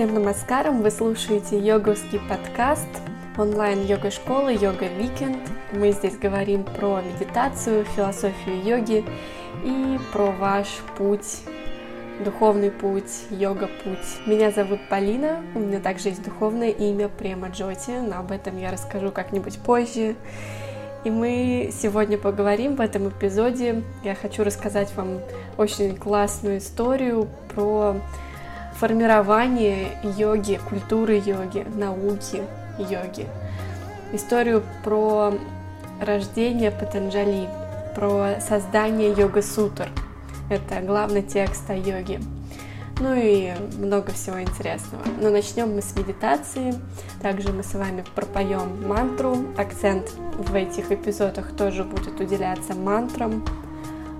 Всем намаскарам! Вы слушаете йоговский подкаст онлайн-йога-школы Йога Викенд. Мы здесь говорим про медитацию, философию йоги и про ваш путь, духовный путь, йога-путь. Меня зовут Полина, у меня также есть духовное имя Према Джоти, но об этом я расскажу как-нибудь позже. И мы сегодня поговорим в этом эпизоде. Я хочу рассказать вам очень классную историю про формирование йоги, культуры йоги, науки йоги. Историю про рождение Патанджали, про создание йога-сутр. Это главный текст о йоге. Ну и много всего интересного. Но начнем мы с медитации. Также мы с вами пропоем мантру. Акцент в этих эпизодах тоже будет уделяться мантрам,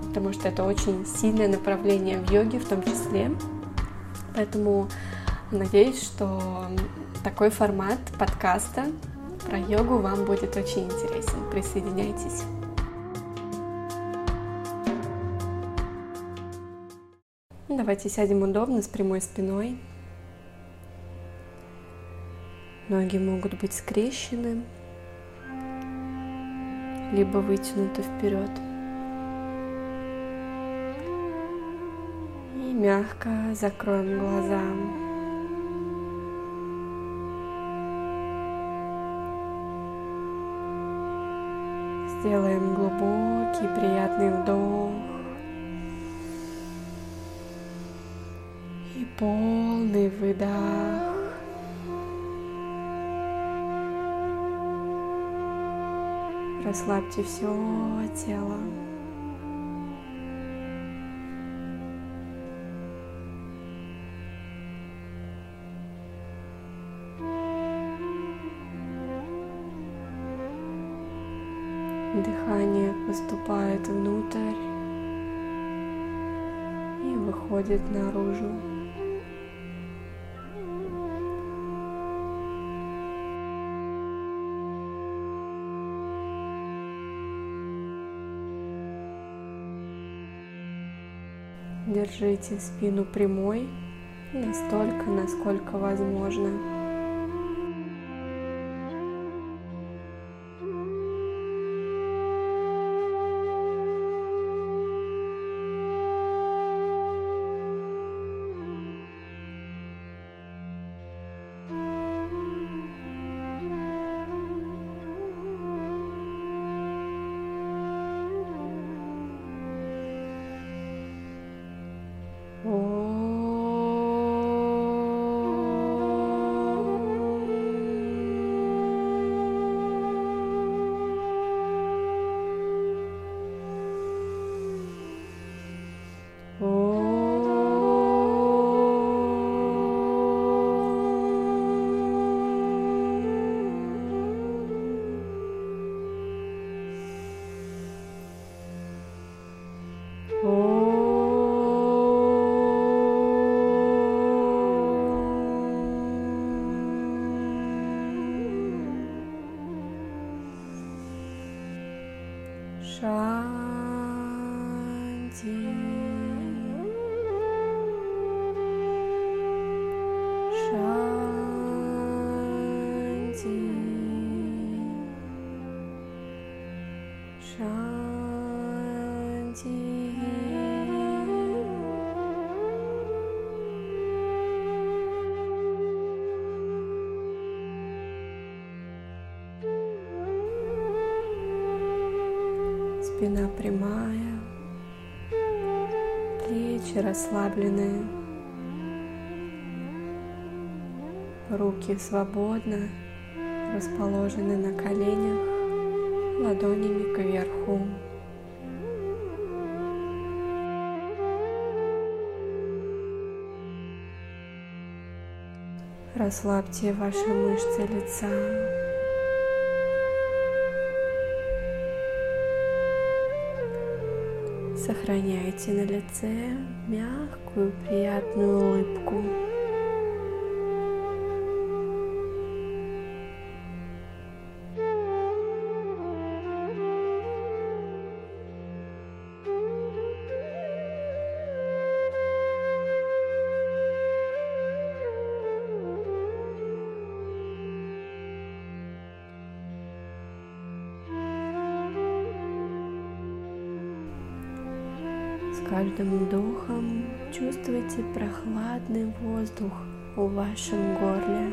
потому что это очень сильное направление в йоге в том числе. Поэтому надеюсь, что такой формат подкаста про йогу вам будет очень интересен. Присоединяйтесь. Давайте сядем удобно с прямой спиной. Ноги могут быть скрещены, либо вытянуты вперед. Мягко закроем глаза. Сделаем глубокий приятный вдох и полный выдох. Расслабьте все тело. Выходит наружу. Держите спину прямой настолько, насколько возможно. Спина прямая, плечи расслабленные, руки свободно расположены на коленях, ладонями кверху. Расслабьте ваши мышцы лица. Сохраняйте на лице мягкую, приятную улыбку. Каждым вдохом чувствуйте прохладный воздух в вашем горле.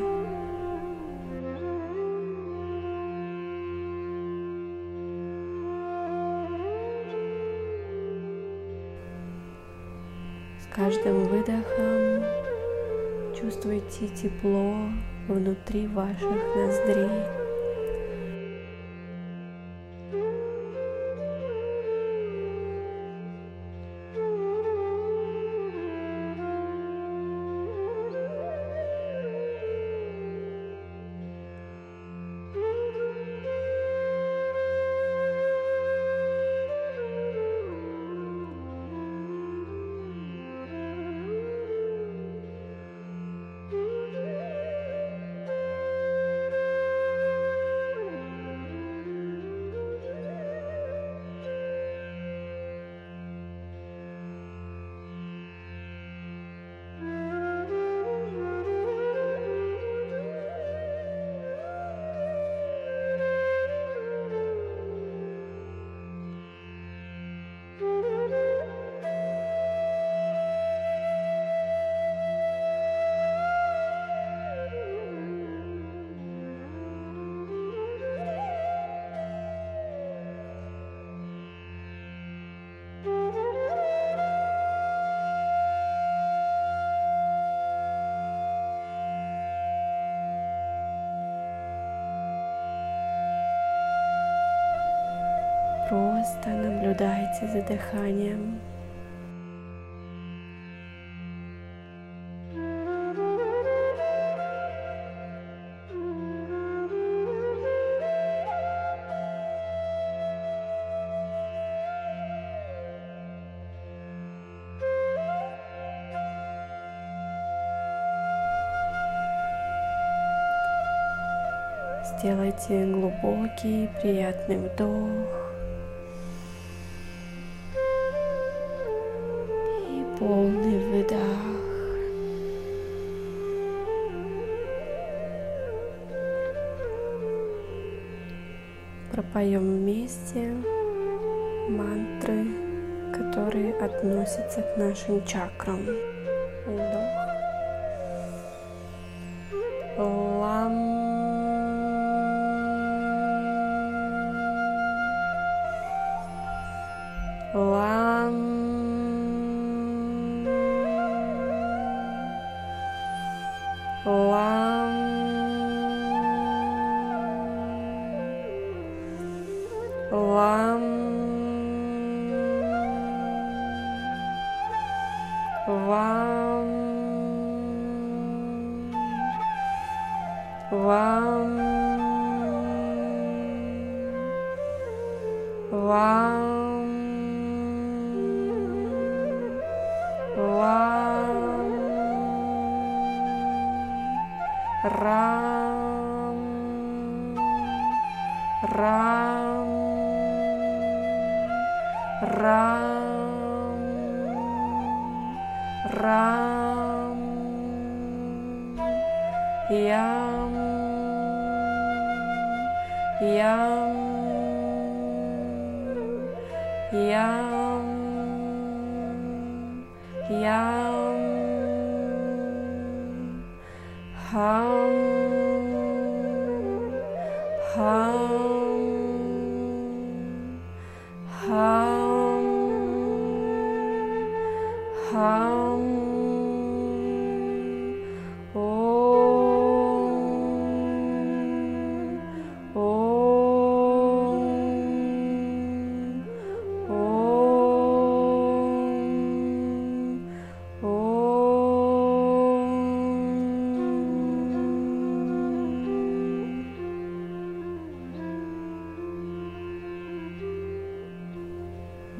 С каждым выдохом чувствуйте тепло внутри ваших ноздрей. Просто наблюдайте за дыханием. Сделайте глубокий, приятный вдох. Которые относятся к нашим чакрам. Вдох.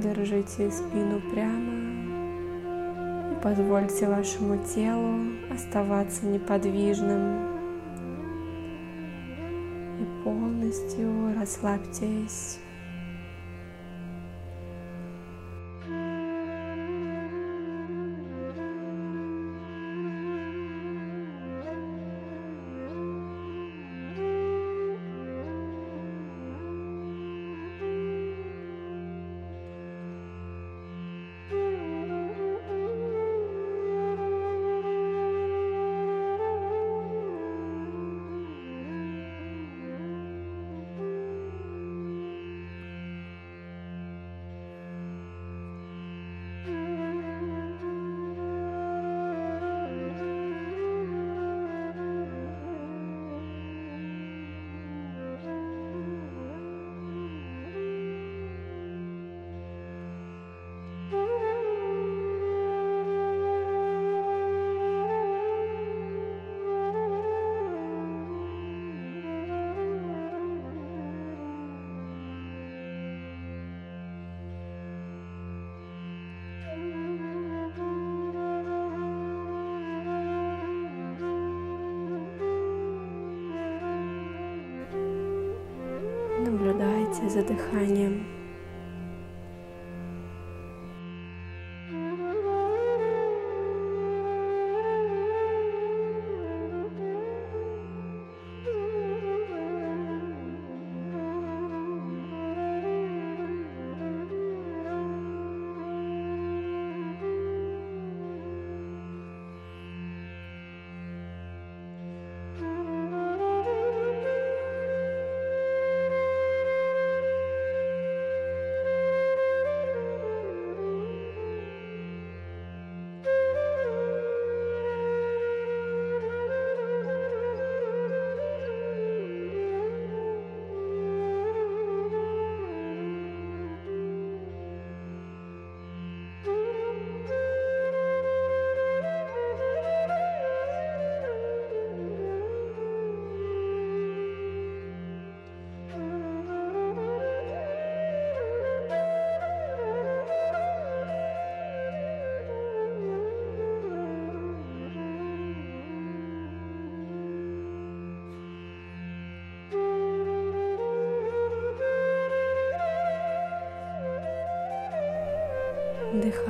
Держите спину прямо и позвольте вашему телу оставаться неподвижным и полностью расслабьтесь.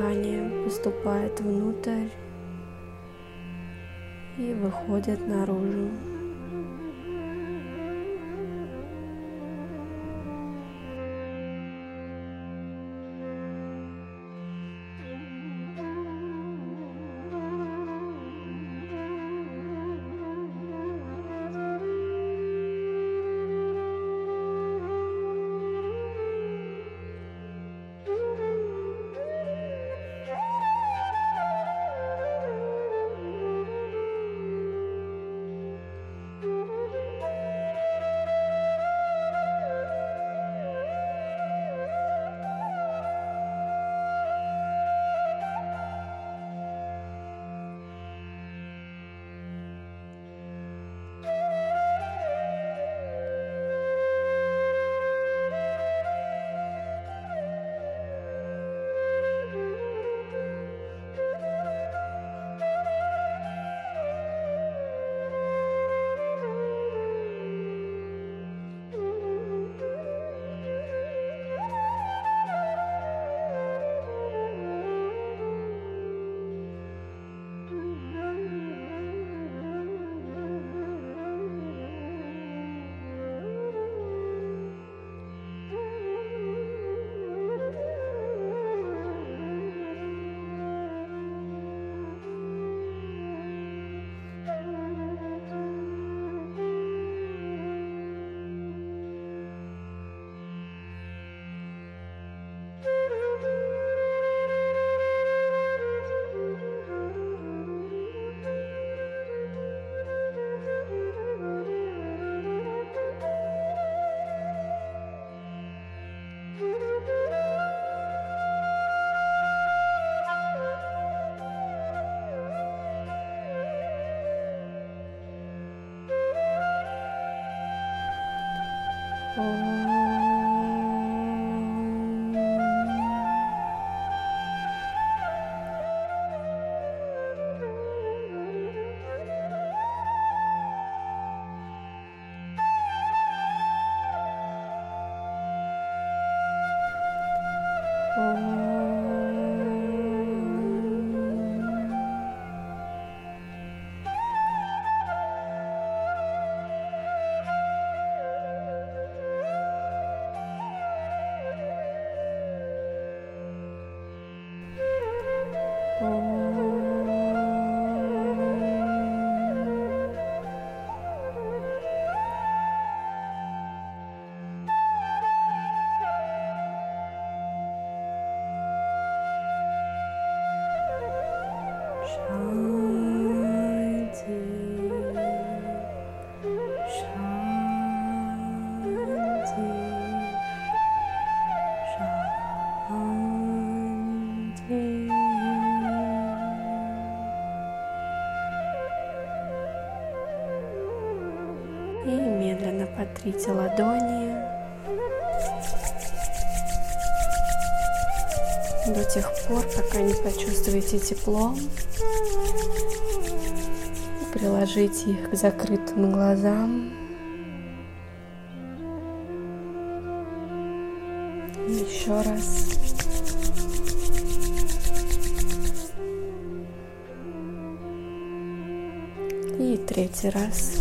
Дыхание поступает внутрь и выходит наружу. И медленно потрите ладони до тех пор, пока не почувствуете тепло. Приложите их к закрытым глазам. еще раз. И третий раз.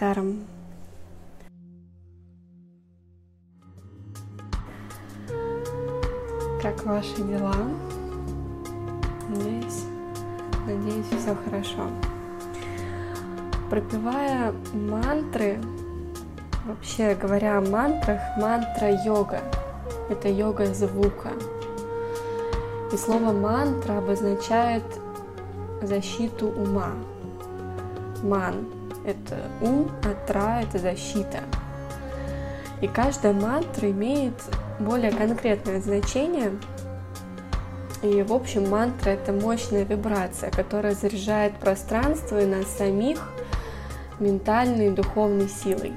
Намаскарам. Как ваши дела? Надеюсь, надеюсь, все хорошо. Пропивая мантры, вообще говоря о мантрах, мантра йога – это йога звука. И слово мантра обозначает защиту ума. Ман – это ум, а тра – это защита. И каждая мантра имеет более конкретное значение. И, в общем, мантра — это мощная вибрация, которая заряжает пространство и нас самих ментальной и духовной силой.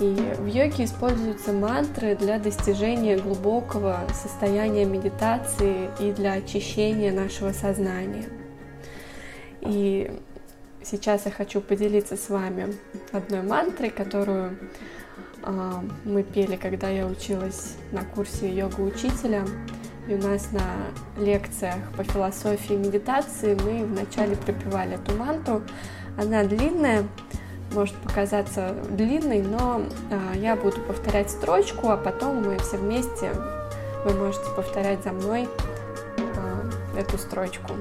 И в йоге используются мантры для достижения глубокого состояния медитации и для очищения нашего сознания. И сейчас я хочу поделиться с вами одной мантрой, которую а, мы пели, когда я училась на курсе йога-учителя. И у нас на лекциях по философии медитации мы вначале пропевали эту мантру. Она длинная, может показаться длинной, но а, я буду повторять строчку, а потом мы все вместе, вы можете повторять за мной а, эту строчку.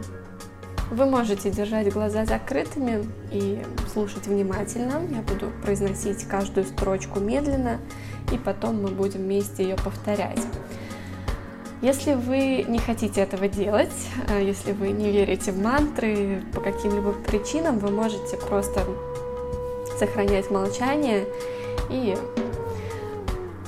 Вы можете держать глаза закрытыми и слушать внимательно. Я буду произносить каждую строчку медленно, и потом мы будем вместе ее повторять. Если вы не хотите этого делать, а если вы не верите в мантры по каким-либо причинам, вы можете просто сохранять молчание и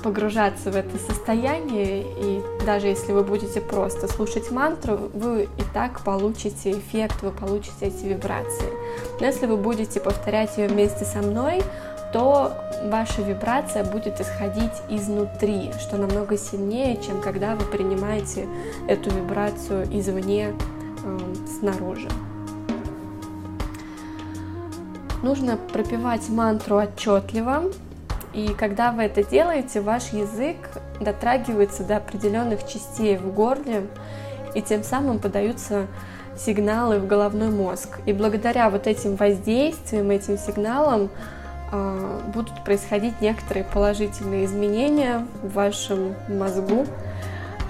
погружаться в это состояние, и даже если вы будете просто слушать мантру, вы и так получите эффект, вы получите эти вибрации. Но если вы будете повторять ее вместе со мной, то ваша вибрация будет исходить изнутри, что намного сильнее, чем когда вы принимаете эту вибрацию извне, э, снаружи. Нужно пропивать мантру отчетливо, и когда вы это делаете, ваш язык дотрагивается до определенных частей в горле, и тем самым подаются сигналы в головной мозг. И благодаря вот этим воздействиям, этим сигналам э, будут происходить некоторые положительные изменения в вашем мозгу,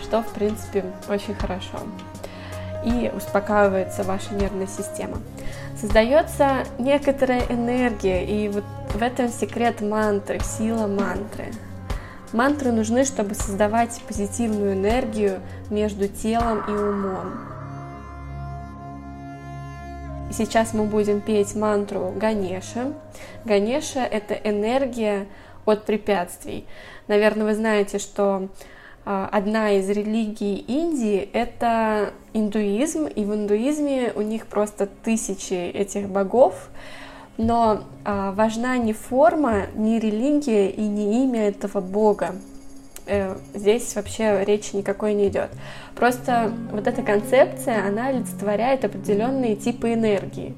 что, в принципе, очень хорошо. И успокаивается ваша нервная система. Создается некоторая энергия, и вот в этом секрет мантры, сила мантры. Мантры нужны, чтобы создавать позитивную энергию между телом и умом. И сейчас мы будем петь мантру Ганеша. Ганеша — это энергия от препятствий. Наверное, вы знаете, что а, одна из религий Индии — это индуизм, и в индуизме у них просто тысячи этих богов, но а, важна не форма, не религия и не имя этого бога. Э, здесь вообще речи никакой не идет. Просто вот эта концепция, она олицетворяет определенные типы энергии.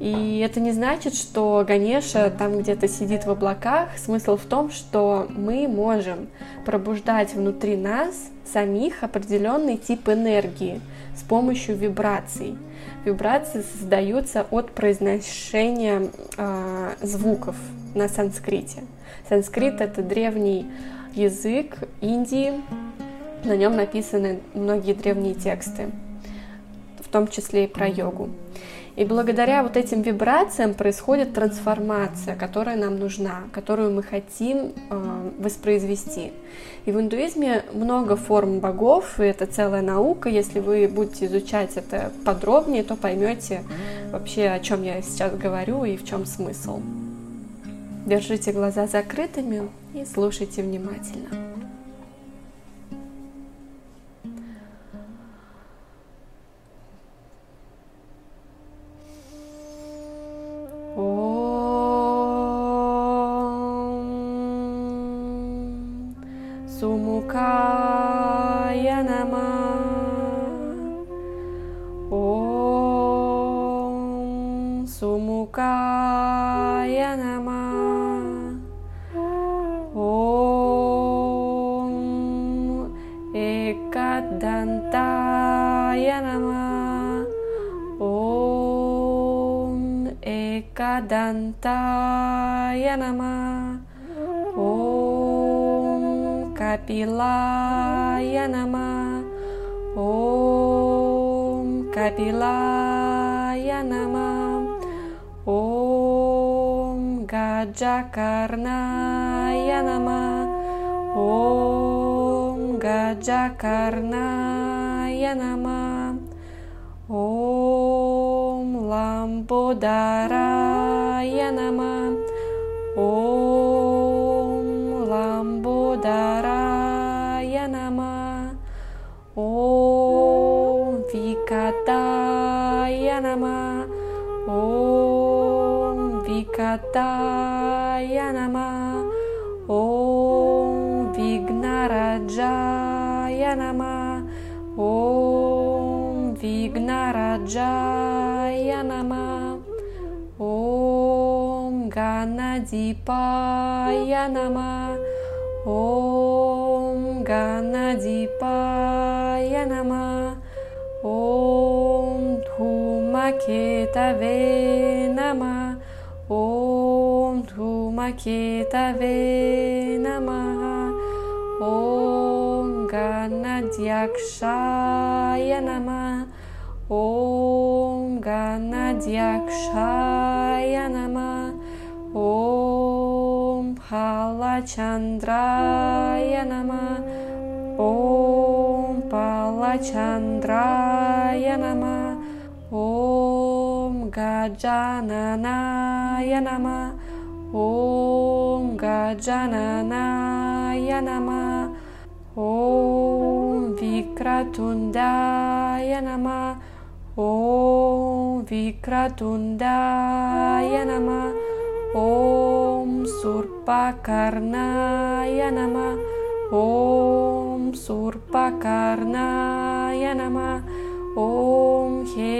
И это не значит, что Ганеша там где-то сидит в облаках. Смысл в том, что мы можем пробуждать внутри нас самих определенный тип энергии с помощью вибраций. Вибрации создаются от произношения э, звуков на санскрите. Санскрит это древний язык Индии, на нем написаны многие древние тексты, в том числе и про йогу. И благодаря вот этим вибрациям происходит трансформация, которая нам нужна, которую мы хотим э, воспроизвести. И в индуизме много форм богов, и это целая наука. Если вы будете изучать это подробнее, то поймете вообще, о чем я сейчас говорю и в чем смысл. Держите глаза закрытыми и слушайте внимательно. ॐ सुमुखाय नमः दन्ताय नमः ॐ कपिलाय नमः ॐ कपिलाय नमः ॐ गजकर्णाय नमः ॐ गजकर्णाय नमः ॐ लम्बोदरा Lambodaraya Namah Om Lambodaraya Namah Om Vikataya Namah Om Vikataya Namah Om Vignarajaya Namah Om Vignarajaya न नमः ॐ गजिपाय नमः ॐ धूमकेतवे नमः ॐ धूमकेतवे नमः ॐ गज्याक्षाय नमः ॐ गन्याक्षाय नमः ॐ फालचन्द्राय नमः ॐ फालचन्द्राय नमः ॐ गजाननाय नमः ॐ गजाननाय नम ॐ विक्रतुण्डाय नमः ॐ विक्रतुण्डाय नमः ॐ शूर्पकर्णाय नमः ॐ शूर्पकर्णाय नमः ॐ हे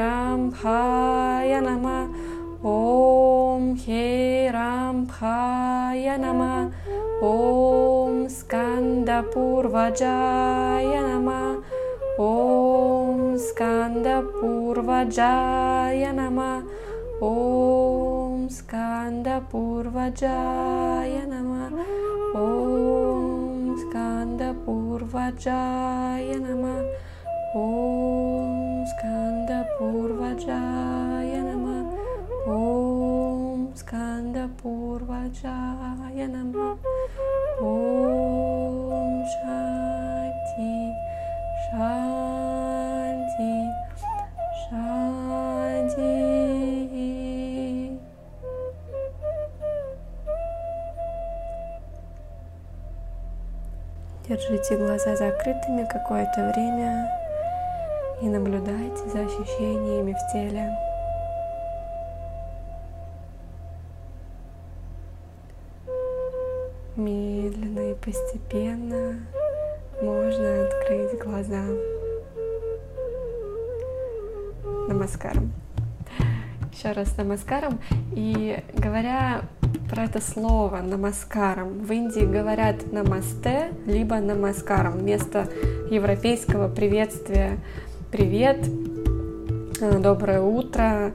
रांय नमः ॐ हे रांय नमः ॐ स्कन्दपूर्वजाय नमः ॐ स्कन्दपूर्वजाय नमः ॐ स्कान्दपूर्वजाय नमः ॐ स्कान्दपूर्वजाय नमः ॐ स्कान्दपूर्वजाय नमः ॐ स्कान्दपूर्वजाय नमः ॐ शान्ति शा Держите глаза закрытыми какое-то время и наблюдайте за ощущениями в теле. Медленно и постепенно можно открыть глаза. Намаскарам. Еще раз намаскарам. И говоря про это слово намаскарам, в Индии говорят намасте, либо намаскарам. Вместо европейского приветствия привет, э, доброе утро,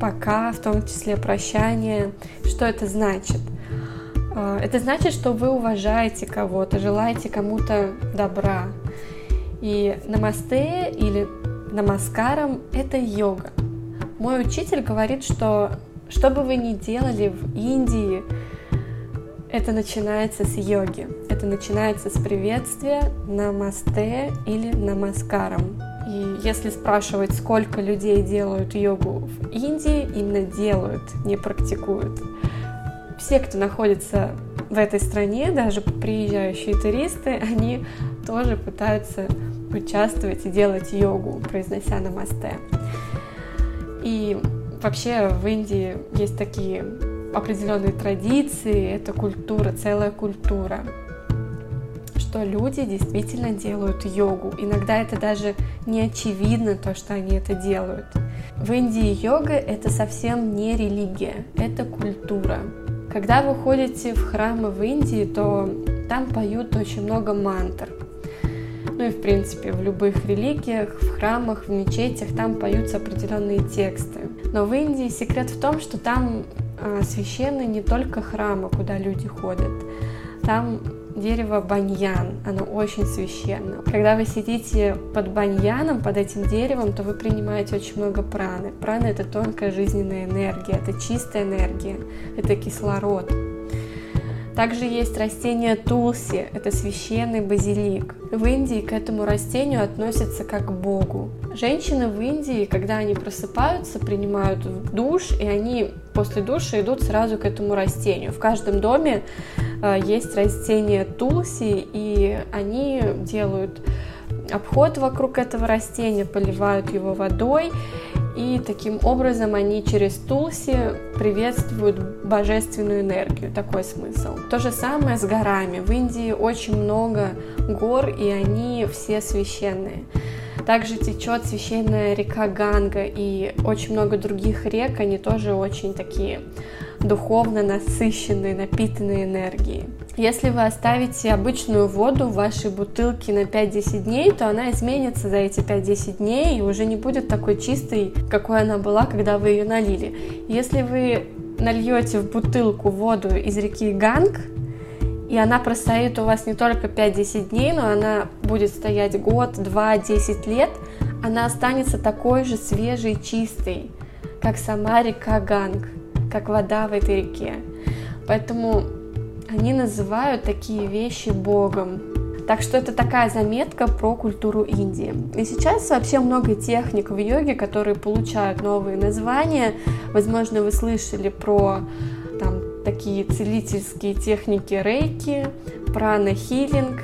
пока, в том числе прощание. Что это значит? Э, это значит, что вы уважаете кого-то, желаете кому-то добра. И намасте или намаскарам – это йога. Мой учитель говорит, что что бы вы ни делали в Индии, это начинается с йоги. Это начинается с приветствия намасте или намаскарам. И если спрашивать, сколько людей делают йогу в Индии, именно делают, не практикуют. Все, кто находится в этой стране, даже приезжающие туристы, они тоже пытаются участвовать и делать йогу, произнося намасте. И вообще в Индии есть такие определенные традиции, это культура, целая культура что люди действительно делают йогу. Иногда это даже не очевидно, то, что они это делают. В Индии йога — это совсем не религия, это культура. Когда вы ходите в храмы в Индии, то там поют очень много мантр. Ну и в принципе в любых религиях, в храмах, в мечетях там поются определенные тексты. Но в Индии секрет в том, что там а, священны не только храмы, куда люди ходят. Там дерево баньян, оно очень священно. Когда вы сидите под баньяном, под этим деревом, то вы принимаете очень много праны. Прана — это тонкая жизненная энергия, это чистая энергия, это кислород. Также есть растение тулси, это священный базилик. В Индии к этому растению относятся как к богу. Женщины в Индии, когда они просыпаются, принимают душ, и они после душа идут сразу к этому растению. В каждом доме э, есть растение тулси, и они делают обход вокруг этого растения, поливают его водой, и таким образом они через Тулси приветствуют божественную энергию, такой смысл. То же самое с горами. В Индии очень много гор, и они все священные. Также течет священная река Ганга и очень много других рек, они тоже очень такие духовно насыщенные, напитанные энергией. Если вы оставите обычную воду в вашей бутылке на 5-10 дней, то она изменится за эти 5-10 дней и уже не будет такой чистой, какой она была, когда вы ее налили. Если вы нальете в бутылку воду из реки Ганг, и она простоит у вас не только 5-10 дней, но она будет стоять год, 2, 10 лет, она останется такой же свежей, чистой, как сама река Ганг, как вода в этой реке. Поэтому они называют такие вещи Богом. Так что это такая заметка про культуру Индии. И сейчас вообще много техник в йоге, которые получают новые названия. Возможно, вы слышали про там, такие целительские техники рейки, прана-хилинг,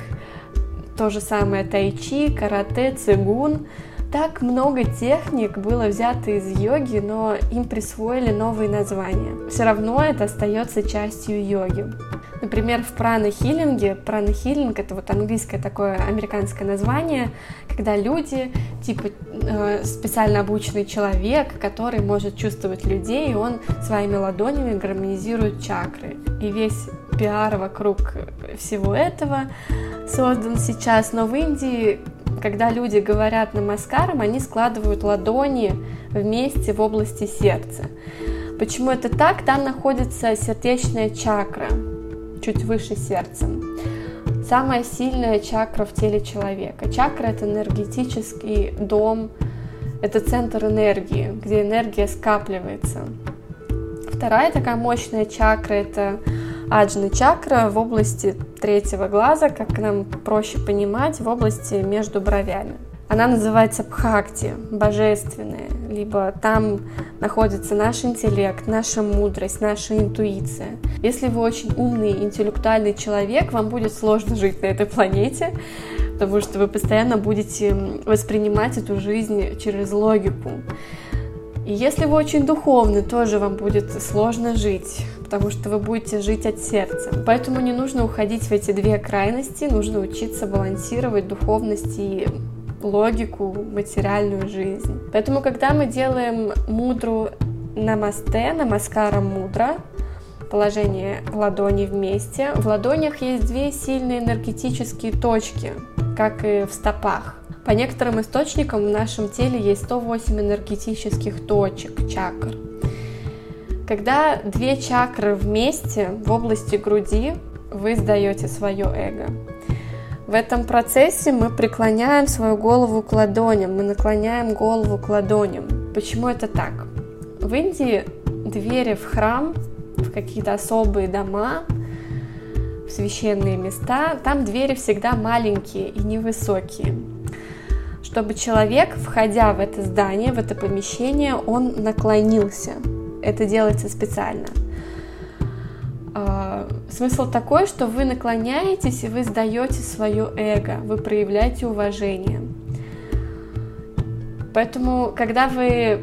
то же самое тайчи, карате, цигун. Так много техник было взято из йоги, но им присвоили новые названия. Все равно это остается частью йоги. Например, в прана-хиллинге, прана-хиллинг это вот английское такое американское название, когда люди, типа э, специально обученный человек, который может чувствовать людей, и он своими ладонями гармонизирует чакры. И весь пиар вокруг всего этого создан сейчас, но в Индии когда люди говорят намаскарам, они складывают ладони вместе в области сердца. Почему это так? Там находится сердечная чакра, чуть выше сердца. Самая сильная чакра в теле человека. Чакра — это энергетический дом, это центр энергии, где энергия скапливается. Вторая такая мощная чакра — это аджна чакра в области третьего глаза, как нам проще понимать, в области между бровями. Она называется Бхакти, божественная, либо там находится наш интеллект, наша мудрость, наша интуиция. Если вы очень умный, интеллектуальный человек, вам будет сложно жить на этой планете, потому что вы постоянно будете воспринимать эту жизнь через логику. И если вы очень духовны, тоже вам будет сложно жить, потому что вы будете жить от сердца. Поэтому не нужно уходить в эти две крайности, нужно учиться балансировать духовность и логику, материальную жизнь. Поэтому, когда мы делаем мудру намасте, намаскара мудра, положение ладоней вместе, в ладонях есть две сильные энергетические точки, как и в стопах. По некоторым источникам в нашем теле есть 108 энергетических точек, чакр. Когда две чакры вместе в области груди, вы сдаете свое эго. В этом процессе мы преклоняем свою голову к ладоням, мы наклоняем голову к ладоням. Почему это так? В Индии двери в храм, в какие-то особые дома, в священные места, там двери всегда маленькие и невысокие. Чтобы человек, входя в это здание, в это помещение, он наклонился. Это делается специально. А, смысл такой, что вы наклоняетесь и вы сдаете свое эго, вы проявляете уважение. Поэтому, когда вы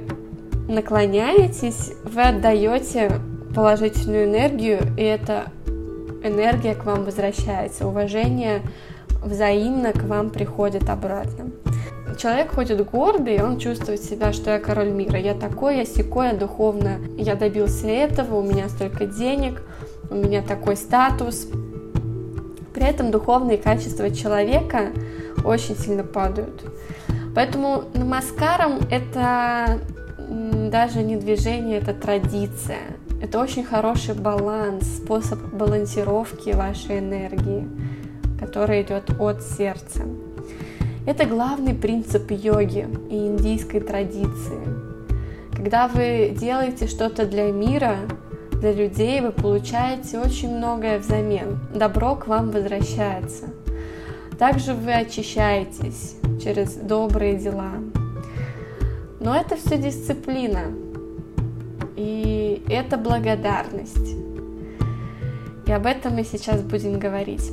наклоняетесь, вы отдаете положительную энергию, и эта энергия к вам возвращается. Уважение взаимно к вам приходит обратно. Человек ходит гордый, он чувствует себя, что я король мира, я такой, я секой, я духовно, я добился этого, у меня столько денег, у меня такой статус. При этом духовные качества человека очень сильно падают. Поэтому намаскарам это даже не движение, это традиция. Это очень хороший баланс, способ балансировки вашей энергии, который идет от сердца. Это главный принцип йоги и индийской традиции. Когда вы делаете что-то для мира, для людей, вы получаете очень многое взамен. Добро к вам возвращается. Также вы очищаетесь через добрые дела. Но это все дисциплина. И это благодарность. И об этом мы сейчас будем говорить.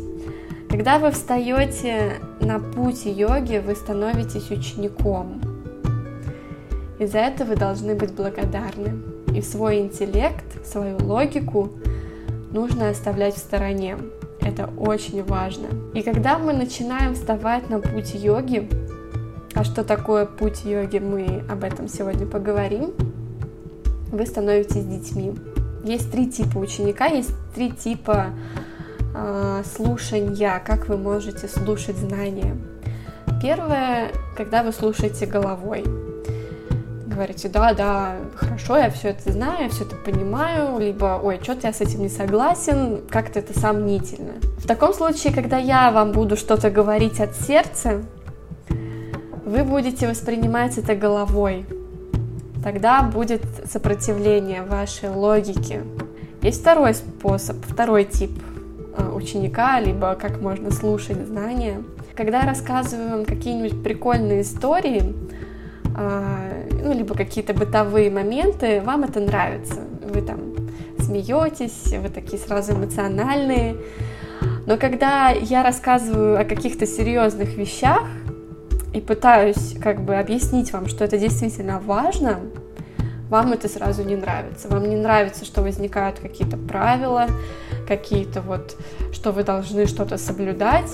Когда вы встаете на путь йоги, вы становитесь учеником. И за это вы должны быть благодарны. И свой интеллект, свою логику нужно оставлять в стороне. Это очень важно. И когда мы начинаем вставать на путь йоги, а что такое путь йоги, мы об этом сегодня поговорим, вы становитесь детьми. Есть три типа ученика, есть три типа слушания, как вы можете слушать знания. Первое, когда вы слушаете головой. Говорите, да, да, хорошо, я все это знаю, я все это понимаю, либо, ой, что-то я с этим не согласен, как-то это сомнительно. В таком случае, когда я вам буду что-то говорить от сердца, вы будете воспринимать это головой. Тогда будет сопротивление вашей логике. Есть второй способ, второй тип Э, ученика, либо как можно слушать знания. Когда рассказываю вам какие-нибудь прикольные истории, э, ну, либо какие-то бытовые моменты, вам это нравится. Вы там смеетесь, вы такие сразу эмоциональные. Но когда я рассказываю о каких-то серьезных вещах и пытаюсь как бы объяснить вам, что это действительно важно, вам это сразу не нравится. Вам не нравится, что возникают какие-то правила, какие-то вот, что вы должны что-то соблюдать,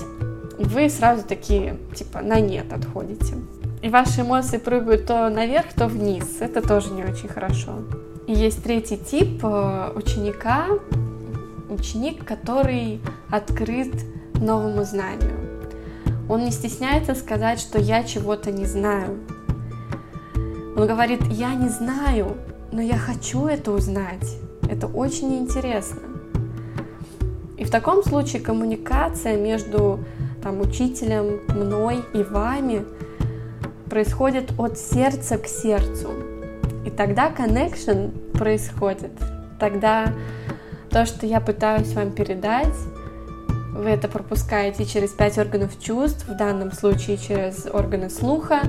и вы сразу такие, типа, на нет отходите. И ваши эмоции прыгают то наверх, то вниз. Это тоже не очень хорошо. И есть третий тип э, ученика, ученик, который открыт новому знанию. Он не стесняется сказать, что я чего-то не знаю. Он говорит, я не знаю, но я хочу это узнать. Это очень интересно. И в таком случае коммуникация между там, учителем, мной и вами происходит от сердца к сердцу. И тогда connection происходит. Тогда то, что я пытаюсь вам передать, вы это пропускаете через пять органов чувств, в данном случае через органы слуха,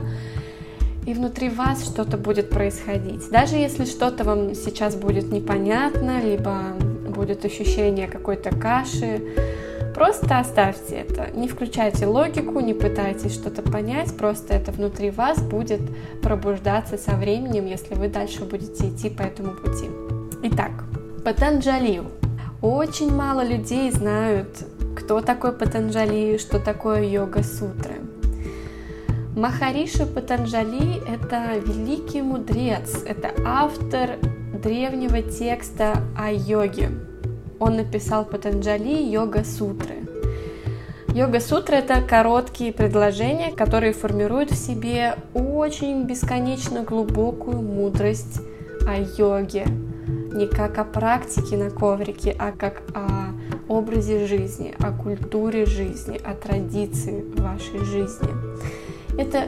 и внутри вас что-то будет происходить. Даже если что-то вам сейчас будет непонятно, либо будет ощущение какой-то каши, просто оставьте это. Не включайте логику, не пытайтесь что-то понять, просто это внутри вас будет пробуждаться со временем, если вы дальше будете идти по этому пути. Итак, Патанджали. Очень мало людей знают, кто такой Патанджали, что такое йога-сутры. Махариша Патанджали – это великий мудрец, это автор древнего текста о йоге. Он написал Патанджали йога-сутры. Йога-сутры – это короткие предложения, которые формируют в себе очень бесконечно глубокую мудрость о йоге. Не как о практике на коврике, а как о образе жизни, о культуре жизни, о традиции вашей жизни. Это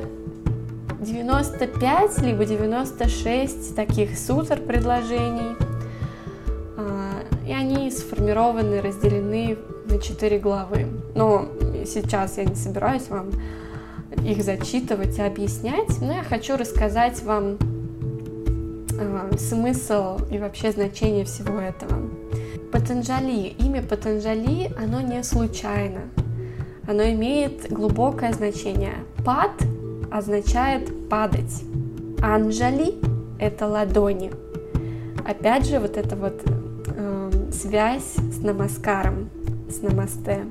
95 либо 96 таких сутр предложений, и они сформированы, разделены на 4 главы. Но сейчас я не собираюсь вам их зачитывать и объяснять, но я хочу рассказать вам а, смысл и вообще значение всего этого. Патанджали, имя Патанджали, оно не случайно оно имеет глубокое значение. Пад означает падать. Анджали – это ладони. Опять же, вот эта вот э, связь с намаскаром, с намасте.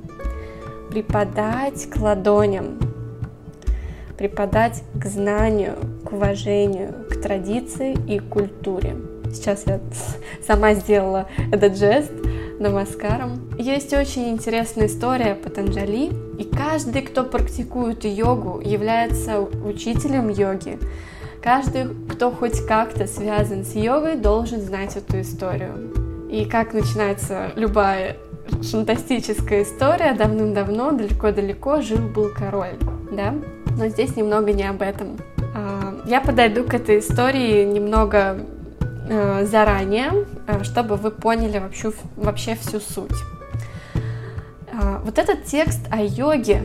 преподать к ладоням, преподать к знанию, к уважению, к традиции и культуре. Сейчас я сама сделала этот жест намаскаром. Есть очень интересная история Патанджали, и каждый, кто практикует йогу, является учителем йоги. Каждый, кто хоть как-то связан с йогой, должен знать эту историю. И как начинается любая фантастическая история, давным-давно, далеко-далеко жил-был король, да? Но здесь немного не об этом. А, я подойду к этой истории немного э, заранее, э, чтобы вы поняли вообще, вообще всю суть. А, вот этот текст о йоге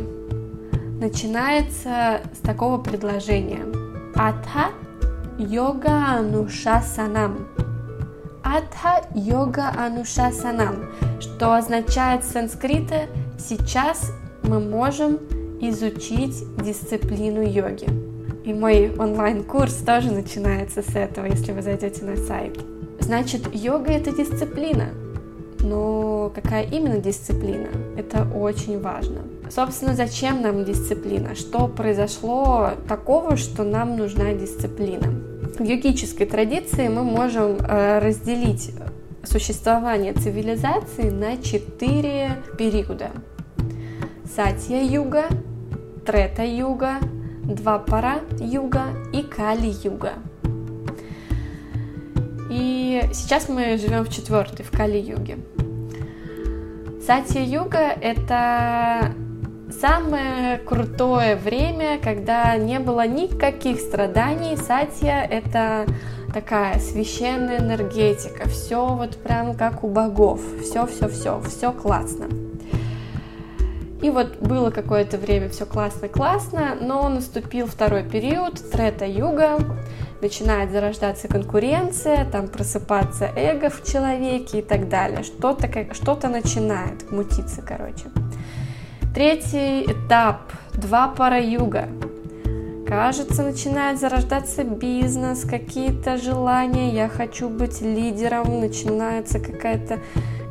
начинается с такого предложения. Атха йога анушасанам. Атха йога анушасанам, что означает с санскрита «сейчас мы можем изучить дисциплину йоги». И мой онлайн-курс тоже начинается с этого, если вы зайдете на сайт. Значит, йога — это дисциплина. Но какая именно дисциплина? Это очень важно. Собственно, зачем нам дисциплина? Что произошло такого, что нам нужна дисциплина? В йогической традиции мы можем э, разделить существование цивилизации на четыре периода. Сатья-юга, Трета-юга, Двапара-юга и Кали-юга. И сейчас мы живем в четвертой, в Кали-юге. Сатья-юга — это самое крутое время, когда не было никаких страданий. Сатья — это такая священная энергетика, все вот прям как у богов, все-все-все, все классно. И вот было какое-то время все классно-классно, но наступил второй период, трета-юга, начинает зарождаться конкуренция, там просыпаться эго в человеке и так далее. Что-то что начинает мутиться, короче. Третий этап, два пара юга. Кажется, начинает зарождаться бизнес, какие-то желания, я хочу быть лидером, начинается какая-то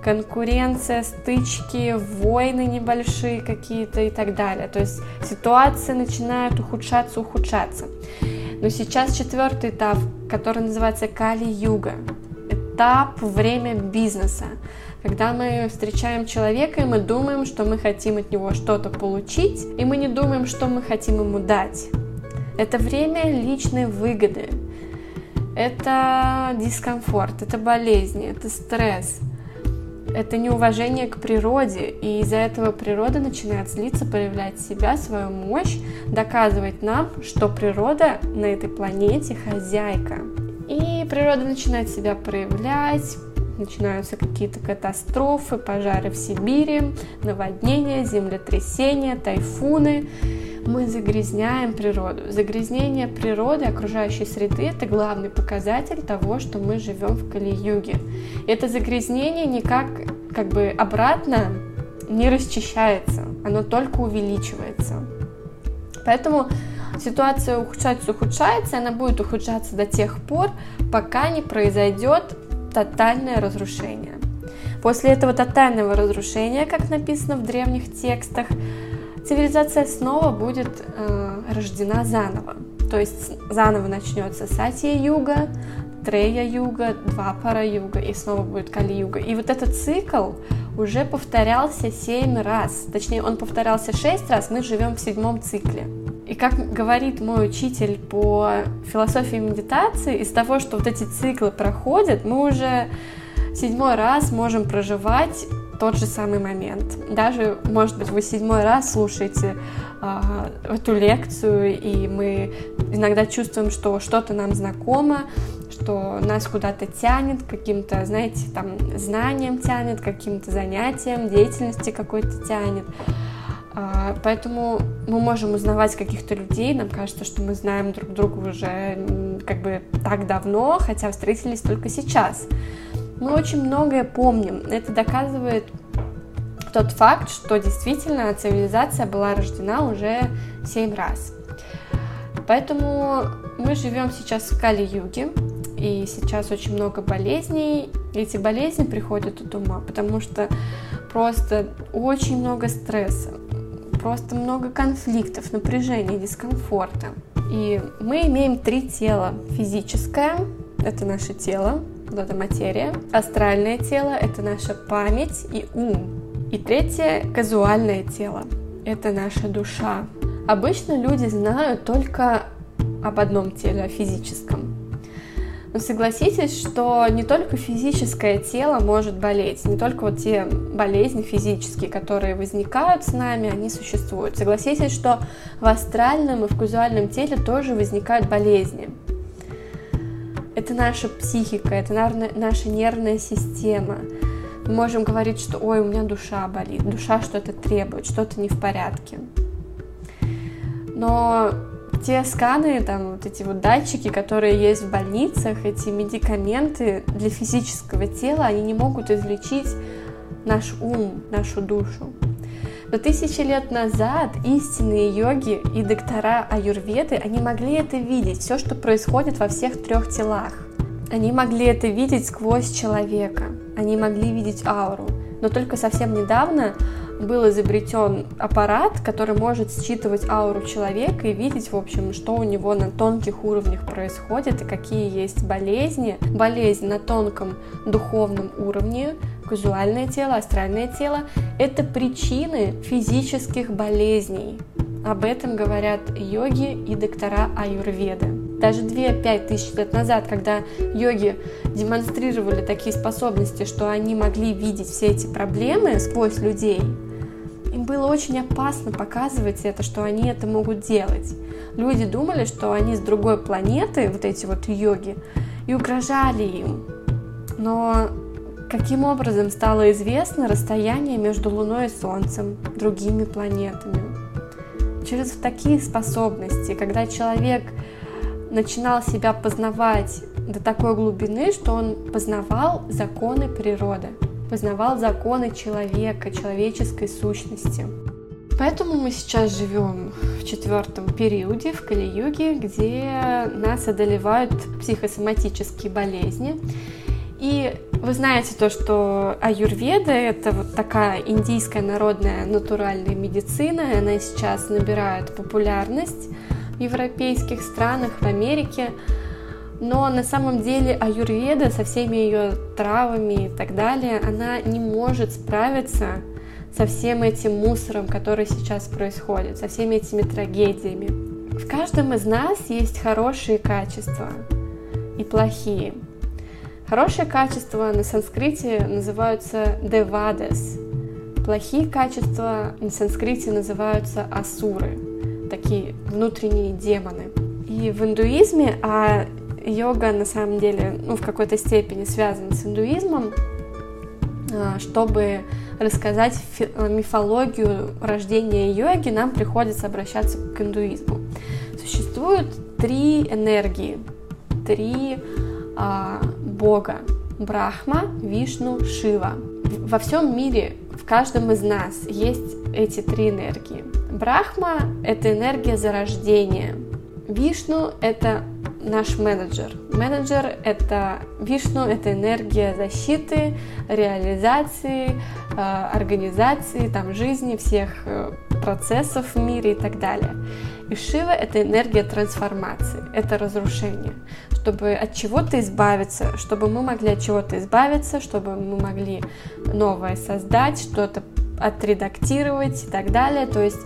конкуренция, стычки, войны небольшие какие-то и так далее. То есть ситуация начинает ухудшаться, ухудшаться. Но сейчас четвертый этап, который называется Кали-юга. Этап время бизнеса. Когда мы встречаем человека, и мы думаем, что мы хотим от него что-то получить, и мы не думаем, что мы хотим ему дать. Это время личной выгоды. Это дискомфорт, это болезни, это стресс – это неуважение к природе, и из-за этого природа начинает злиться, проявлять себя, свою мощь, доказывать нам, что природа на этой планете хозяйка. И природа начинает себя проявлять, начинаются какие-то катастрофы, пожары в Сибири, наводнения, землетрясения, тайфуны мы загрязняем природу. Загрязнение природы, окружающей среды – это главный показатель того, что мы живем в Кали-юге. Это загрязнение никак как бы обратно не расчищается, оно только увеличивается. Поэтому ситуация ухудшается, ухудшается, она будет ухудшаться до тех пор, пока не произойдет тотальное разрушение. После этого тотального разрушения, как написано в древних текстах, цивилизация снова будет э, рождена заново. То есть заново начнется Сатья-юга, Трея-юга, Двапара-юга и снова будет Кали-юга. И вот этот цикл уже повторялся семь раз. Точнее, он повторялся шесть раз, мы живем в седьмом цикле. И как говорит мой учитель по философии медитации, из того, что вот эти циклы проходят, мы уже седьмой раз можем проживать тот же самый момент. Даже, может быть, вы седьмой раз слушаете э, эту лекцию, и мы иногда чувствуем, что что-то нам знакомо, что нас куда-то тянет, каким-то, знаете, там, знанием тянет, каким-то занятием, деятельности какой-то тянет. А, поэтому мы можем узнавать каких-то людей, нам кажется, что мы знаем друг друга уже как бы так давно, хотя встретились только сейчас. Мы очень многое помним. Это доказывает тот факт, что действительно цивилизация была рождена уже семь раз. Поэтому мы живем сейчас в Кали-юге, и сейчас очень много болезней. Эти болезни приходят от ума, потому что просто очень много стресса. просто много конфликтов, напряжения, дискомфорта. И мы имеем три тела. Физическое – это наше тело, вот эта материя. Астральное тело – это наша память и ум. И третье – казуальное тело. Это наша душа. Обычно люди знают только об одном теле, о физическом. Но согласитесь, что не только физическое тело может болеть, не только вот те болезни физические, которые возникают с нами, они существуют. Согласитесь, что в астральном и в казуальном теле тоже возникают болезни. Это наша психика, это наша нервная система. Мы можем говорить, что ой, у меня душа болит, душа что-то требует, что-то не в порядке. Но те сканы, там вот эти вот датчики, которые есть в больницах, эти медикаменты для физического тела, они не могут излечить наш ум, нашу душу. Но тысячи лет назад истинные йоги и доктора аюрведы, они могли это видеть, все, что происходит во всех трех телах. Они могли это видеть сквозь человека, они могли видеть ауру. Но только совсем недавно был изобретен аппарат, который может считывать ауру человека и видеть, в общем, что у него на тонких уровнях происходит и какие есть болезни. Болезнь на тонком духовном уровне, казуальное тело, астральное тело – это причины физических болезней. Об этом говорят йоги и доктора аюрведы. Даже 2-5 тысяч лет назад, когда йоги демонстрировали такие способности, что они могли видеть все эти проблемы сквозь людей, было очень опасно показывать это, что они это могут делать. Люди думали, что они с другой планеты, вот эти вот йоги, и угрожали им. Но каким образом стало известно расстояние между Луной и Солнцем, другими планетами? Через такие способности, когда человек начинал себя познавать до такой глубины, что он познавал законы природы познавал законы человека, человеческой сущности. Поэтому мы сейчас живем в четвертом периоде, в Кали-юге, где нас одолевают психосоматические болезни. И вы знаете то, что аюрведа – это вот такая индийская народная натуральная медицина, и она сейчас набирает популярность в европейских странах, в Америке. Но на самом деле аюрведа со всеми ее травами и так далее, она не может справиться со всем этим мусором, который сейчас происходит, со всеми этими трагедиями. В каждом из нас есть хорошие качества и плохие. Хорошие качества на санскрите называются девадес. Плохие качества на санскрите называются асуры, такие внутренние демоны. И в индуизме, а йога на самом деле ну, в какой-то степени связана с индуизмом, а, чтобы рассказать мифологию рождения йоги, нам приходится обращаться к индуизму. Существует три энергии, три а, бога – Брахма, Вишну, Шива. Во всем мире, в каждом из нас есть эти три энергии. Брахма – это энергия зарождения. Вишну – это наш менеджер. Менеджер — это Вишну, это энергия защиты, реализации, э, организации, там, жизни, всех э, процессов в мире и так далее. И Шива — это энергия трансформации, это разрушение. Чтобы от чего-то избавиться, чтобы мы могли от чего-то избавиться, чтобы мы могли новое создать, что-то отредактировать и так далее. То есть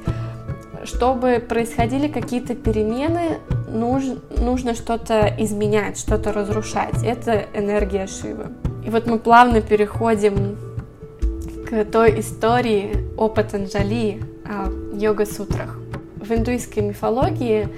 чтобы происходили какие-то перемены, нужно, нужно что-то изменять, что-то разрушать. Это энергия Шивы. И вот мы плавно переходим к той истории о Патанджали, о йога-сутрах. В индуистской мифологии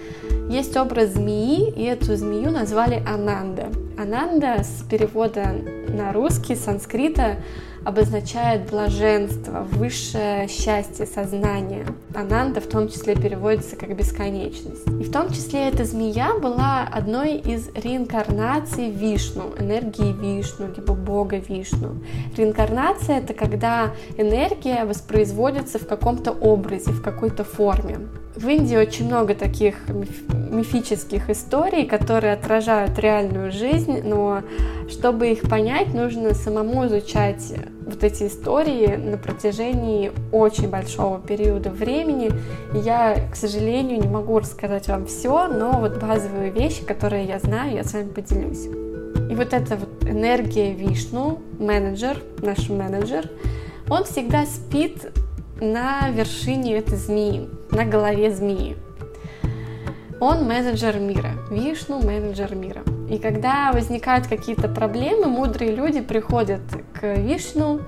есть образ змеи, и эту змею назвали Ананда. Ананда с перевода на русский, санскрита, обозначает блаженство, высшее счастье, сознание. Ананда в том числе переводится как бесконечность. И в том числе эта змея была одной из реинкарнаций Вишну, энергии Вишну, либо Бога Вишну. Реинкарнация — это когда энергия воспроизводится в каком-то образе, в какой-то форме. В Индии очень много таких мифических историй, которые отражают реальную жизнь, но чтобы их понять, нужно самому изучать вот эти истории на протяжении очень большого периода времени. Я, к сожалению, не могу рассказать вам все, но вот базовые вещи, которые я знаю, я с вами поделюсь. И вот эта вот энергия Вишну, менеджер, наш менеджер, он всегда спит на вершине этой змеи, на голове змеи. Он менеджер мира, Вишну менеджер мира. И когда возникают какие-то проблемы, мудрые люди приходят к Вишну,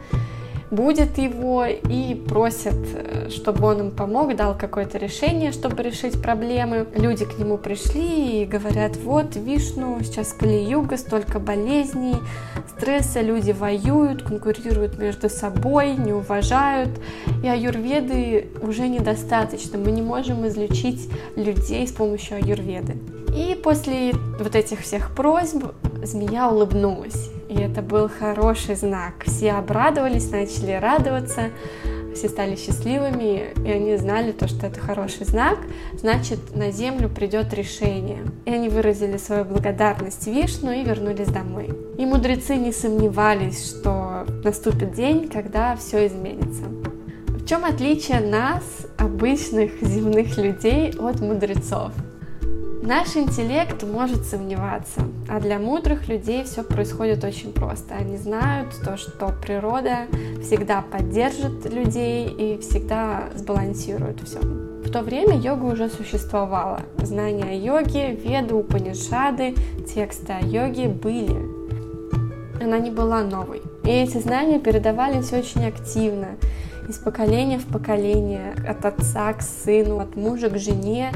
будет его и просят, э, чтобы он им помог, дал какое-то решение, чтобы решить проблемы. Люди к нему пришли и говорят, вот, Вишну, сейчас Кали-Юга, столько болезней, стресса, люди воюют, конкурируют между собой, не уважают, и аюрведы уже недостаточно, мы не можем излечить людей с помощью аюрведы. И после вот этих всех просьб змея улыбнулась. И это был хороший знак. Все обрадовались, начали радоваться, все стали счастливыми, и они знали то, что это хороший знак, значит, на землю придет решение. И они выразили свою благодарность Вишну и вернулись домой. И мудрецы не сомневались, что наступит день, когда все изменится. В чем отличие нас, обычных земных людей, от мудрецов? Наш интеллект может сомневаться, а для мудрых людей все происходит очень просто. Они знают то, что природа всегда поддержит людей и всегда сбалансирует все. В то время йога уже существовала. Знания о йоге, веды, упанишады, тексты о йоге были. Она не была новой. И эти знания передавались очень активно, из поколения в поколение, от отца к сыну, от мужа к жене.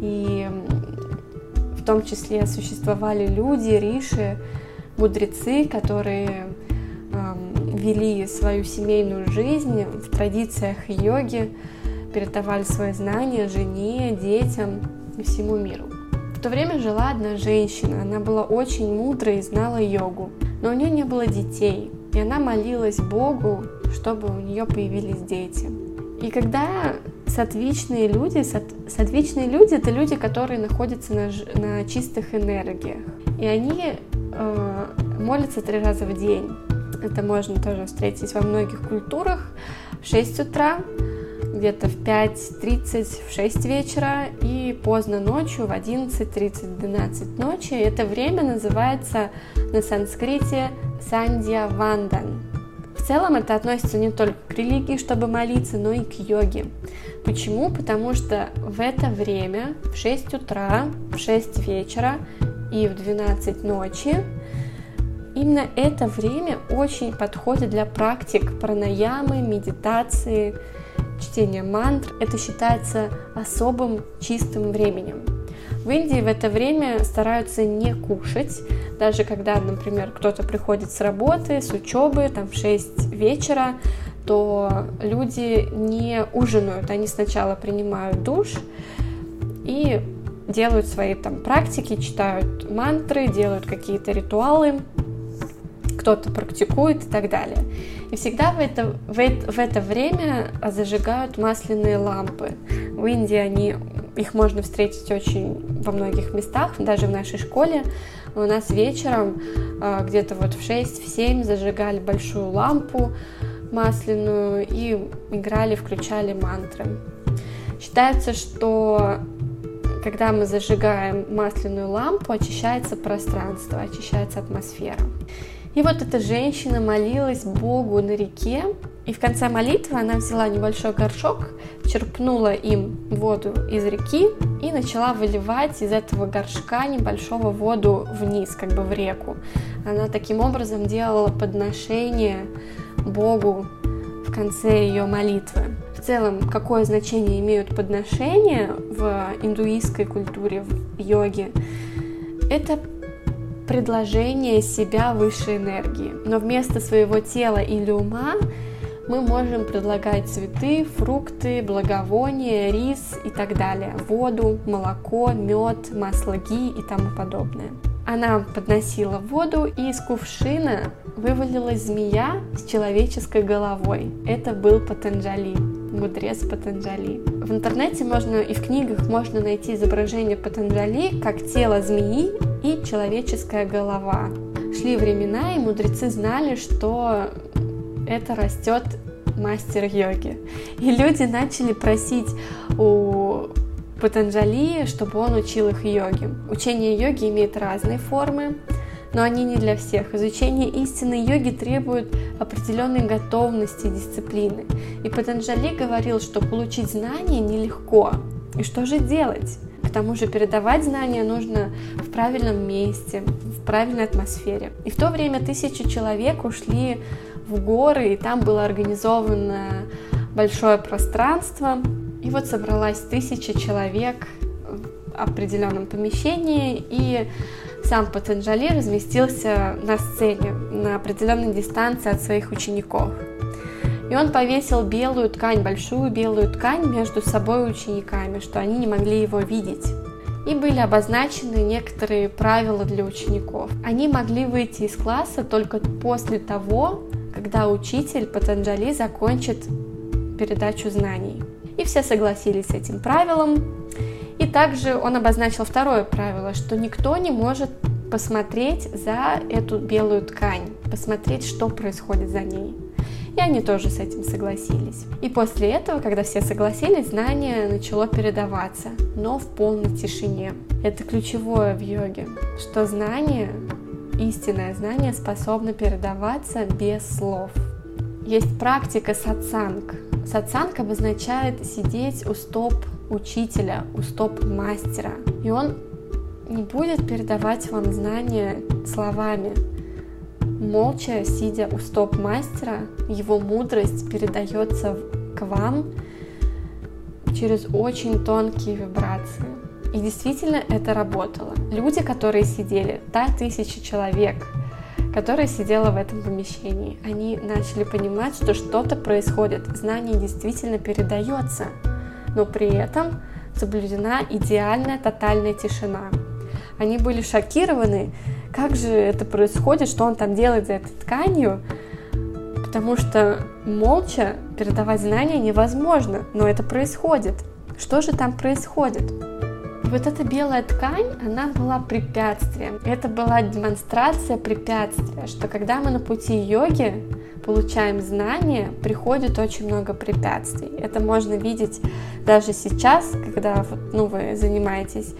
И том числе существовали люди, риши, мудрецы, которые эм, вели свою семейную жизнь в традициях йоги, передавали свои знания жене, детям и всему миру. В то время жила одна женщина, она была очень мудрой и знала йогу, но у нее не было детей, и она молилась Богу, чтобы у нее появились дети. И когда сатвичные люди, сат, сатвичные люди это люди, которые находятся на, на чистых энергиях. И они э, молятся три раза в день. Это можно тоже встретить во многих культурах. В 6 утра, где-то в 5.30, в 6 вечера и поздно ночью в 11.30, 12 ночи. Это время называется на санскрите Сандья Вандан целом это относится не только к религии, чтобы молиться, но и к йоге. Почему? Потому что в это время, в 6 утра, в 6 вечера и в 12 ночи, именно это время очень подходит для практик пранаямы, медитации, чтения мантр. Это считается особым чистым временем. В Индии в это время стараются не кушать, даже когда, например, кто-то приходит с работы, с учебы, там в 6 вечера, то люди не ужинают, они сначала принимают душ и делают свои там практики, читают мантры, делают какие-то ритуалы, кто-то практикует и так далее. И всегда в это, в это, в это время зажигают масляные лампы. В Индии они их можно встретить очень во многих местах, даже в нашей школе. У нас вечером а, где-то вот в 6-7 зажигали большую лампу масляную и играли, включали мантры. Считается, что когда мы зажигаем масляную лампу, очищается пространство, очищается атмосфера. И вот эта женщина молилась Богу на реке, и в конце молитвы она взяла небольшой горшок, черпнула им воду из реки и начала выливать из этого горшка небольшого воду вниз, как бы в реку. Она таким образом делала подношение Богу в конце ее молитвы. В целом, какое значение имеют подношения в индуистской культуре, в йоге? Это предложение себя высшей энергии. Но вместо своего тела или ума мы можем предлагать цветы, фрукты, благовония, рис и так далее, воду, молоко, мед, масло ги и тому подобное. Она подносила воду, и из кувшина вывалилась змея с человеческой головой. Это был Патанджали, мудрец Патанджали. В интернете можно и в книгах можно найти изображение Патанджали как тело змеи и человеческая голова. Шли времена, и мудрецы знали, что это растет мастер йоги. И люди начали просить у Патанджали, чтобы он учил их йоге. Учение йоги имеет разные формы, но они не для всех. Изучение истинной йоги требует определенной готовности и дисциплины. И Патанджали говорил, что получить знания нелегко. И что же делать? К тому же передавать знания нужно в правильном месте, в правильной атмосфере. И в то время тысячи человек ушли в горы, и там было организовано большое пространство. И вот собралась тысяча человек в определенном помещении, и сам Патанджали разместился на сцене на определенной дистанции от своих учеников. И он повесил белую ткань, большую белую ткань между собой и учениками, что они не могли его видеть. И были обозначены некоторые правила для учеников. Они могли выйти из класса только после того, когда учитель Патанджали закончит передачу знаний. И все согласились с этим правилом. И также он обозначил второе правило, что никто не может посмотреть за эту белую ткань, посмотреть, что происходит за ней. И они тоже с этим согласились. И после этого, когда все согласились, знание начало передаваться, но в полной тишине. Это ключевое в йоге, что знание, истинное знание способно передаваться без слов. Есть практика сатсанг. Сатсанг обозначает сидеть у стоп учителя, у стоп мастера. И он не будет передавать вам знания словами, Молча, сидя у стоп-мастера, его мудрость передается к вам через очень тонкие вибрации. И действительно это работало. Люди, которые сидели, та тысяча человек, которая сидела в этом помещении, они начали понимать, что что-то происходит, знание действительно передается, но при этом соблюдена идеальная тотальная тишина. Они были шокированы как же это происходит, что он там делает за этой тканью, потому что молча передавать знания невозможно, но это происходит. Что же там происходит? Вот эта белая ткань, она была препятствием. Это была демонстрация препятствия, что когда мы на пути йоги получаем знания, приходит очень много препятствий. Это можно видеть даже сейчас, когда ну, вы занимаетесь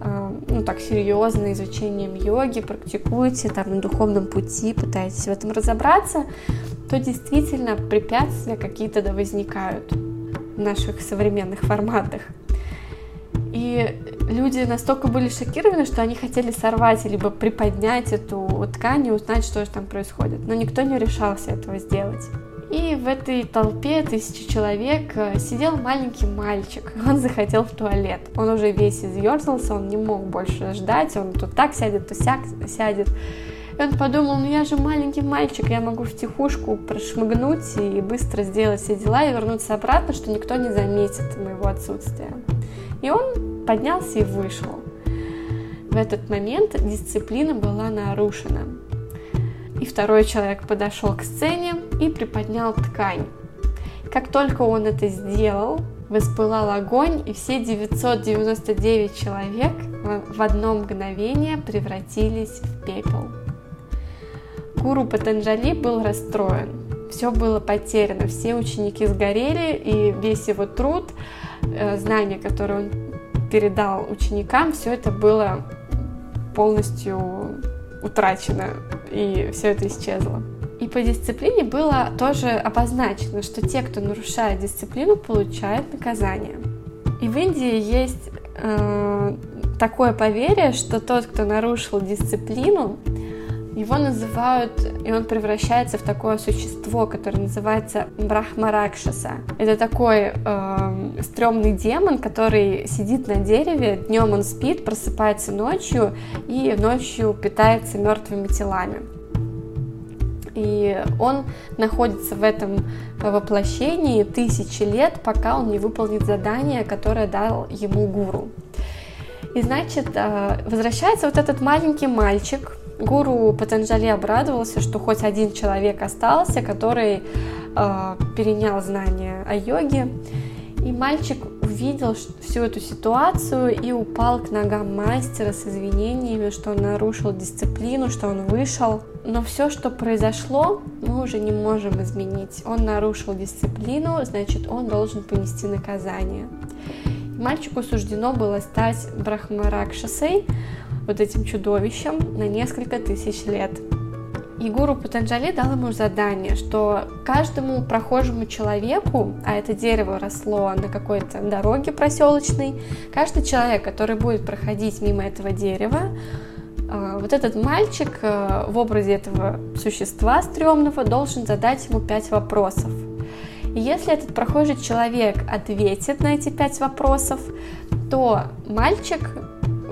а, ну, так серьезно изучением йоги, практикуете там на духовном пути, пытаетесь в этом разобраться, то действительно препятствия какие-то да возникают в наших современных форматах. И люди настолько были шокированы, что они хотели сорвать, либо приподнять эту ткань и узнать, что же там происходит. Но никто не решался этого сделать. И в этой толпе тысячи человек э, сидел маленький мальчик. Он захотел в туалет. Он уже весь изъерзался, он не мог больше ждать. Он тут так сядет, то сяк сядет. И он подумал, ну я же маленький мальчик, я могу в тихушку прошмыгнуть и быстро сделать все дела и вернуться обратно, что никто не заметит моего отсутствия. И он поднялся и вышел. В этот момент дисциплина была нарушена и второй человек подошел к сцене и приподнял ткань. Как только он это сделал, воспылал огонь, и все 999 человек в одно мгновение превратились в пепел. Гуру Патанджали был расстроен. Все было потеряно, все ученики сгорели, и весь его труд, э, знания, которые он передал ученикам, все это было полностью утрачено, и все это исчезло. И по дисциплине было тоже обозначено, что те, кто нарушает дисциплину, получают наказание. И в Индии есть э, такое поверье, что тот, кто нарушил дисциплину, его называют, и он превращается в такое существо, которое называется Брахмаракшаса. Это такой э, стрёмный демон, который сидит на дереве, днем он спит, просыпается ночью и ночью питается мертвыми телами. И он находится в этом воплощении тысячи лет, пока он не выполнит задание, которое дал ему гуру. И значит, э, возвращается вот этот маленький мальчик, Гуру Патанджали обрадовался, что хоть один человек остался, который э, перенял знания о йоге. И мальчик увидел всю эту ситуацию и упал к ногам мастера с извинениями, что он нарушил дисциплину, что он вышел. Но все, что произошло, мы уже не можем изменить. Он нарушил дисциплину, значит, он должен понести наказание. Мальчику суждено было стать Брахмаракшасой, вот этим чудовищем, на несколько тысяч лет. И гуру Патанджали дал ему задание, что каждому прохожему человеку, а это дерево росло на какой-то дороге проселочной, каждый человек, который будет проходить мимо этого дерева, а, вот этот мальчик э, в образе этого существа стрёмного должен задать ему пять вопросов. Если этот прохожий человек ответит на эти пять вопросов, то мальчик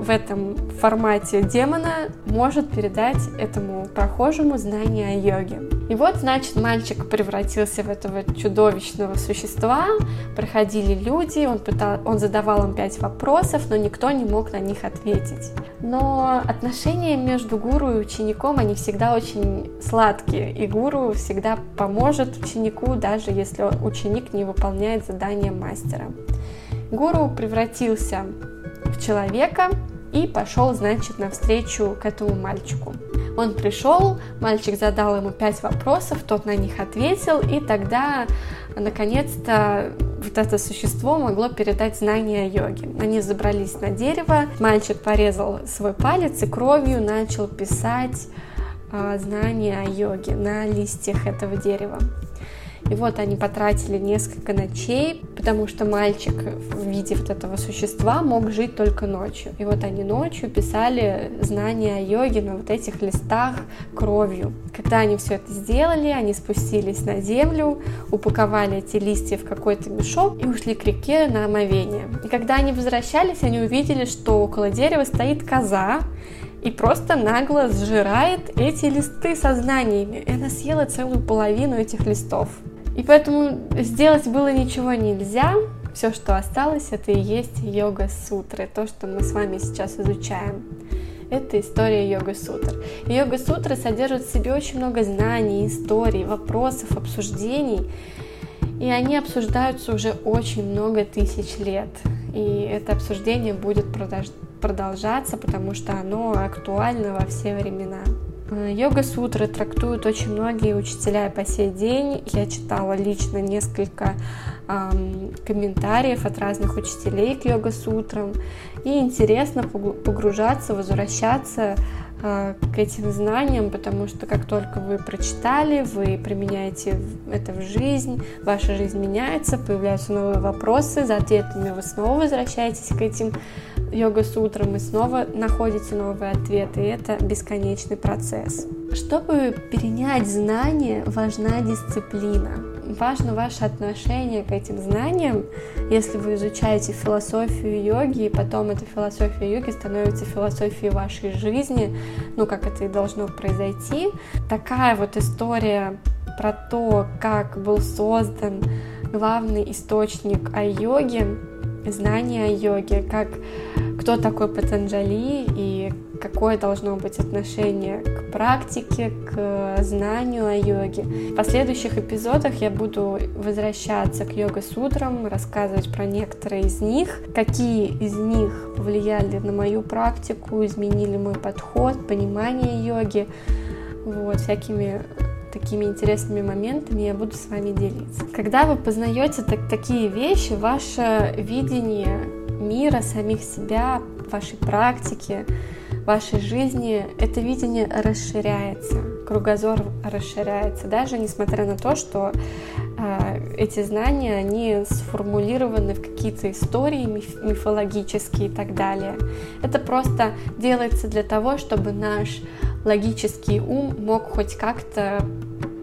в этом формате демона может передать этому прохожему знания о йоге. И вот, значит, мальчик превратился в этого чудовищного существа, проходили люди, он, пытал, он задавал им пять вопросов, но никто не мог на них ответить. Но отношения между гуру и учеником, они всегда очень сладкие, и гуру всегда поможет ученику, даже если ученик не выполняет задание мастера. Гуру превратился в человека, и пошел, значит, навстречу к этому мальчику. Он пришел, мальчик задал ему пять вопросов, тот на них ответил, и тогда, наконец-то, вот это существо могло передать знания о йоге. Они забрались на дерево, мальчик порезал свой палец и кровью начал писать э, знания о йоге на листьях этого дерева. И вот они потратили несколько ночей, потому что мальчик в виде вот этого существа мог жить только ночью. И вот они ночью писали знания о йоге на вот этих листах кровью. Когда они все это сделали, они спустились на землю, упаковали эти листья в какой-то мешок и ушли к реке на омовение. И когда они возвращались, они увидели, что около дерева стоит коза, и просто нагло сжирает эти листы со знаниями. И она съела целую половину этих листов. И поэтому сделать было ничего нельзя. Все, что осталось, это и есть йога-сутры, то, что мы с вами сейчас изучаем. Это история йога-сутр. Йога-сутры содержат в себе очень много знаний, историй, вопросов, обсуждений. И они обсуждаются уже очень много тысяч лет. И это обсуждение будет продолжаться, потому что оно актуально во все времена. Йога-сутры трактуют очень многие учителя по сей день. Я читала лично несколько эм, комментариев от разных учителей к йога-сутрам. И интересно погружаться, возвращаться к этим знаниям, потому что как только вы прочитали, вы применяете это в жизнь, ваша жизнь меняется, появляются новые вопросы, за ответами вы снова возвращаетесь к этим йога-сутрам и снова находите новые ответы, и это бесконечный процесс. Чтобы перенять знания, важна дисциплина. Важно ваше отношение к этим знаниям. Если вы изучаете философию йоги, и потом эта философия йоги становится философией вашей жизни, ну, как это и должно произойти. Такая вот история про то, как был создан главный источник о йоге, знания о йоге, как кто такой Патанджали и какое должно быть отношение к практике, к знанию о йоге. В последующих эпизодах я буду возвращаться к йога-сутрам, рассказывать про некоторые из них, какие из них влияли на мою практику, изменили мой подход, понимание йоги, вот, всякими такими интересными моментами я буду с вами делиться. Когда вы познаете так, такие вещи, ваше видение мира, самих себя, вашей практики, вашей жизни, это видение расширяется, кругозор расширяется, даже несмотря на то, что э, эти знания, они сформулированы в какие-то истории миф, мифологические и так далее. Это просто делается для того, чтобы наш логический ум мог хоть как-то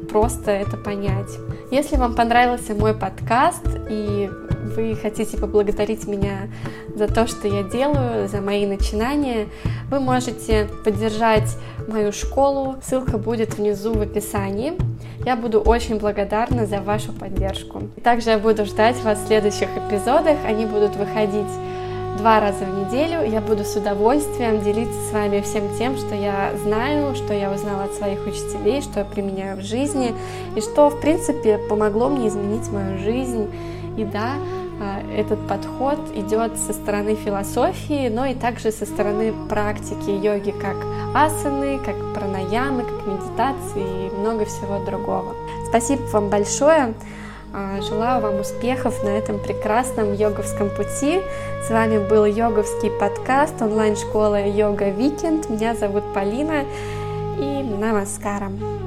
просто это понять. Если вам понравился мой подкаст и вы хотите поблагодарить меня за то, что я делаю, за мои начинания, вы можете поддержать мою школу. Ссылка будет внизу в описании. Я буду очень благодарна за вашу поддержку. Также я буду ждать вас в следующих эпизодах. Они будут выходить два раза в неделю. Я буду с удовольствием делиться с вами всем тем, что я знаю, что я узнала от своих учителей, что я применяю в жизни, и что, в принципе, помогло мне изменить мою жизнь. И да, этот подход идет со стороны философии, но и также со стороны практики йоги как асаны, как пранаямы, как медитации и много всего другого. Спасибо вам большое. А, желаю вам успехов на этом прекрасном йоговском пути. С вами был йоговский подкаст онлайн-школа Йога Викенд. Меня зовут Полина и Намаскарам.